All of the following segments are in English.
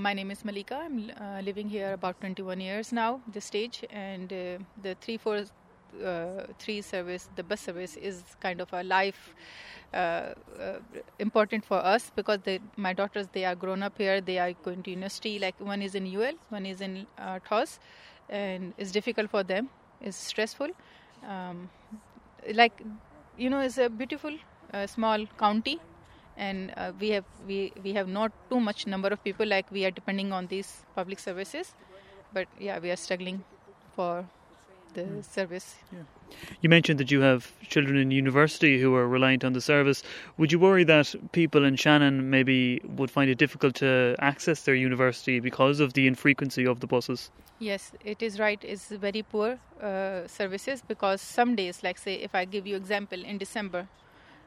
My name is Malika. I'm uh, living here about 21 years now, this stage, and uh, the 343 uh, service, the bus service, is kind of a life uh, uh, important for us because they, my daughters they are grown up here. They are going to university. Like one is in UL, one is in uh, TUS, and it's difficult for them. It's stressful. Um, like you know, it's a beautiful small county and uh, we have we we have not too much number of people like we are depending on these public services. But yeah we are struggling for the mm. service. Yeah. you mentioned that you have children in university who are reliant on the service. Would you worry that people in shannon maybe would find it difficult to access their university because of the infrequency of the buses? Yes it is right. It's very poor uh, services because some days like say if i give you example in december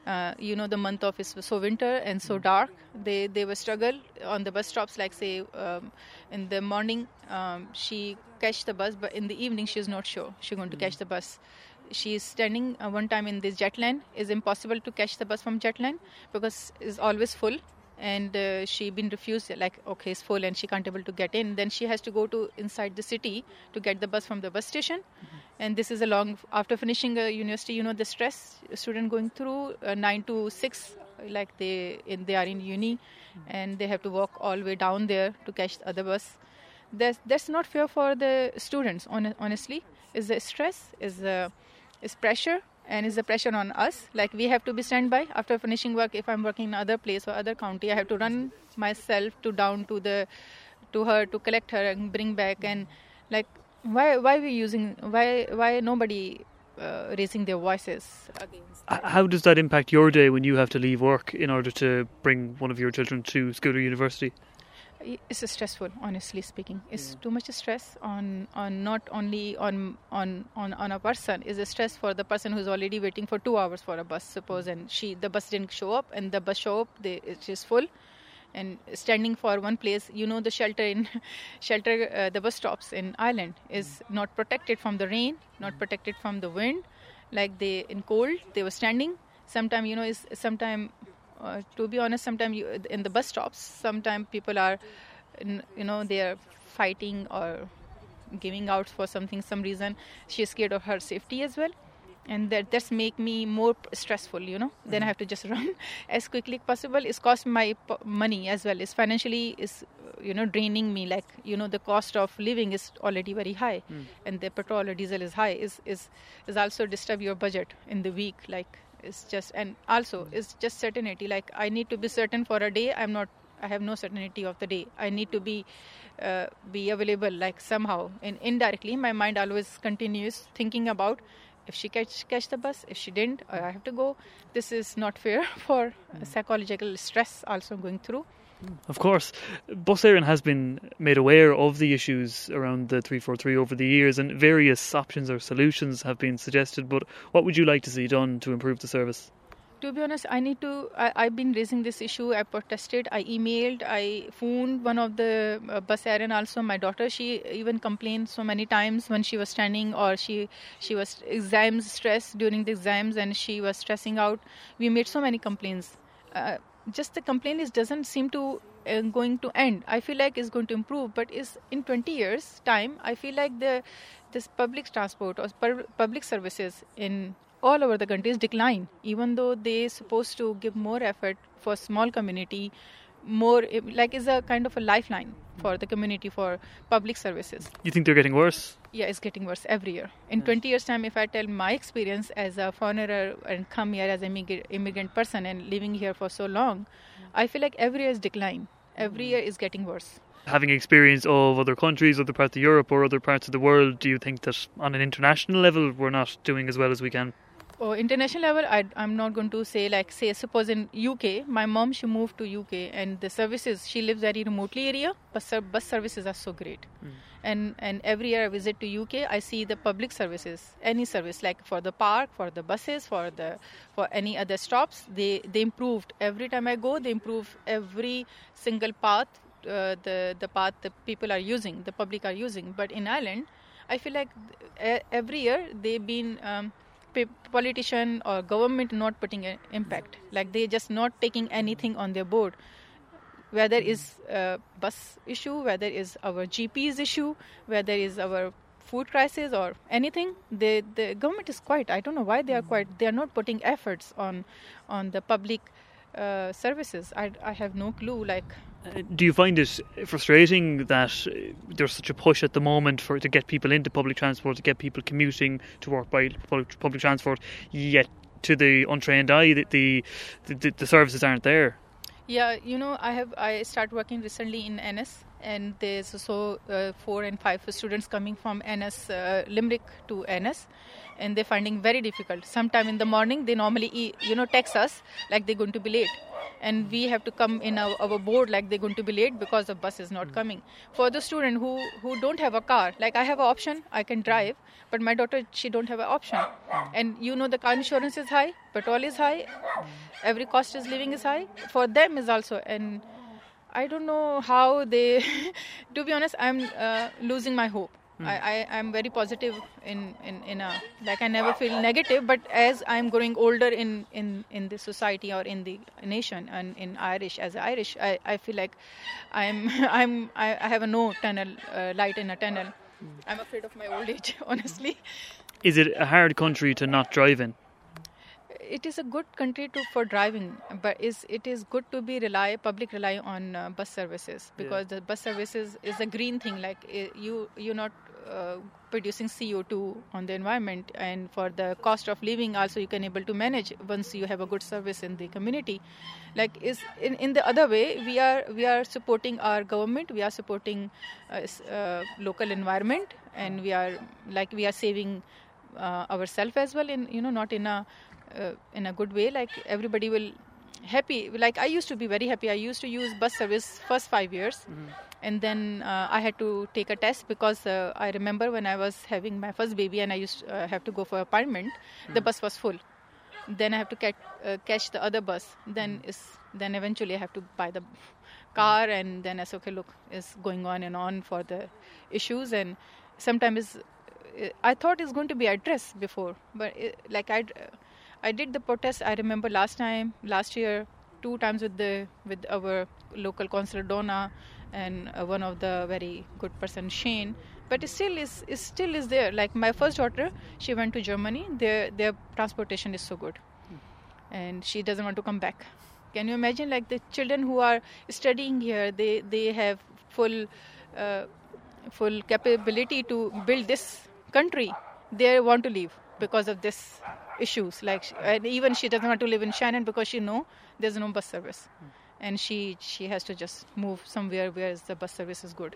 uh, you know the month of is so winter and so dark. They they were struggle on the bus stops like say um, in the morning um, she catch the bus but in the evening she's not sure she's going to catch the bus. She is standing uh, one time in this Jetland is impossible to catch the bus from Jetland because it's always full. And uh, she been refused like okay it's full and she can't able to get in. Then she has to go to inside the city to get the bus from the bus station. Mm-hmm. And this is a long after finishing a university you know the stress a student going through uh, 9 to 6 like they in they are in uni and they have to walk all the way down there to catch the other bus. That's that's not fair for the students on, honestly. Is the stress is the is pressure and is the pressure on us. Like we have to be standby. After finishing work if i'm working in other place or other county i have to run myself to down to the to her to collect her and bring back. And like why why we using why why nobody uh, raising their voices against that? how does that impact your day when you have to leave work in order to bring one of your children to school or university? It's stressful honestly speaking. It's yeah. too much stress on on not only on on on on a person. Is a stress for the person who's already waiting for two hours for a bus. Suppose and she the bus didn't show up and the bus show up they, it is full and standing for one place you know the shelter in shelter uh, the bus stops in ireland is not protected from the rain not protected from the wind like they in cold they were standing sometime you know is sometime uh, to be honest, sometimes in the bus stops, sometimes people are, you know, they are fighting or giving out for something, some reason. She's scared of her safety as well. And that that's make me more stressful, you know. Mm-hmm. Then I have to just run as quickly as possible. It's cost my money as well. It's financially is you know draining me. Like you know the cost of living is already very high, mm. and the petrol or diesel is high. Is is is also disturb your budget in the week. Like it's just and also it's just certainty like i need to be certain for a day i'm not i have no certainty of the day i need to be uh, be available like somehow and indirectly my mind always continues thinking about if she catch catch the bus if she didn't i have to go this is not fair for hmm. psychological stress also going through hmm. of course, Bus Éireann has been made aware of the issues around the 343 over the years, and various options or solutions have been suggested. But what would you like to see done to improve the service? To be honest, I need to. I, have been raising this issue. I protested. I emailed. I phoned one of the uh, Bus Éireann also. My daughter, she even complained so many times when she was standing or she she was exams stress during the exams and she was stressing out. We made so many complaints. Uh, just the complaint is doesn't seem to uh, going to end i feel like it's going to improve but is in 20 years time i feel like the this public transport or public services in all over the countries decline even though they supposed to give more effort for small community more eh, like is a kind of a lifeline for the community for public services. You think they're getting worse? Yeah it's getting worse every year. In yes. 20 years time if i tell my experience as a foreigner and come here as an immigrant person and living here for so long i feel like every year is decline. Every mm. year is getting worse. Having experience of other countries other parts of europe or other parts of the world do you think that on an international level we're not doing as well as we can Oh, international level, I, am not going to say like say suppose in UK, my mom she moved to UK and the services she lives very remotely area, but bus services are so great. Mm. And and every year I visit to UK, I see the public services, any service like for the park, for the buses, for the for any other stops, they they improved every time I go. They improve every single path, uh, the the path the people are using, the public are using. But in Ireland, I feel like every year they've been um, politician or government not putting an impact like they just not taking anything on their board whether is a bus issue, whether is our GP's issue, whether is our food crisis or anything. The the government is quiet. I don't know why they are quiet. They are not putting efforts on on the public uh, services. I I have no clue. Like Uh, Do you find it frustrating that uh, there's such a push at the moment for to get people into public transport, to get people commuting to work by public, transport, yet to the untrained eye, the the, the the services aren't there? Yeah, you know, I have I started working recently in Ennis, and there's also uh, four and five students coming from Ennis uh, Limerick to Ennis, and they're finding very difficult. Sometime in the morning, they normally you know text us like they're going to be late, and we have to come in our, our board like they're going to be late because the bus is not coming. For the student who who don't have a car, like I have an option, I can drive, but my daughter she don't have an option, and you know the car insurance is high, petrol is high, every cost is living is high. For them is also and. I don't know how they. to be honest, I'm uh, losing my hope. I, I I'm very positive in in in a like I never feel negative. But as I'm growing older in in in the society or in the nation and in Irish as Irish, I I feel like I'm I'm I, I have a no tunnel uh, light in a tunnel. I'm afraid of my old age, honestly. Is it a hard country to not drive in? It is a good country to for driving but is it is good to be rely public rely on uh, bus services because the bus services is a green thing like uh, you you're not uh, producing CO2 on the environment and for the cost of living also you can able to manage once you have a good service in the community. Like is in, in the other way we are we are supporting our government we are supporting uh, uh, local environment and we are like we are saving uh, ourselves as well in you know not in a uh, in a good way like everybody will happy like i used to be very happy. I used to use bus service first 5 years. And then uh, i had to take a test because uh, i remember when i was having my first baby and i used to uh, have to go for appointment the bus was full. Then i have to catch, uh, catch the other bus. Then is then eventually i have to buy the car and then i said okay look is going on and on for the issues. And sometimes uh, i thought it's going to be addressed before but it, like i i did the protest i remember last time last year two times with the with our local councillor donna and uh, one of the very good person shane. But it still is, is still is there. Like my first daughter she went to germany. Their their transportation is so good. And she doesn't want to come back. Can you imagine like the children who are studying here they they have full uh, full capability to build this country. They want to leave because of this issues. Like sh- and even she doesn't want to live in shannon because she know there's no bus service. And she she has to just move somewhere where the bus service is good